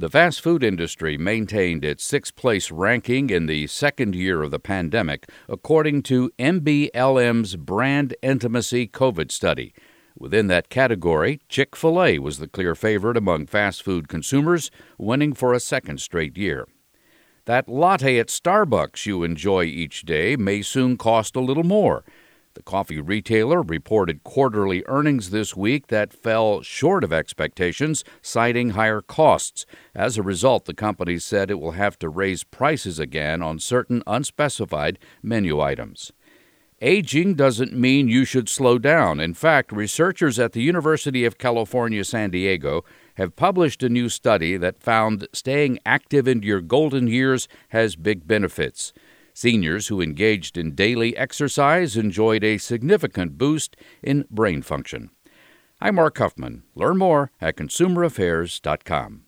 The fast food industry maintained its sixth place ranking in the second year of the pandemic, according to MBLM's Brand Intimacy COVID study. Within that category, Chick fil A was the clear favorite among fast food consumers, winning for a second straight year. That latte at Starbucks you enjoy each day may soon cost a little more. The coffee retailer reported quarterly earnings this week that fell short of expectations, citing higher costs. As a result, the company said it will have to raise prices again on certain unspecified menu items. Aging doesn't mean you should slow down. In fact, researchers at the University of California, San Diego have published a new study that found staying active into your golden years has big benefits. Seniors who engaged in daily exercise enjoyed a significant boost in brain function. I'm Mark Huffman. Learn more at consumeraffairs.com.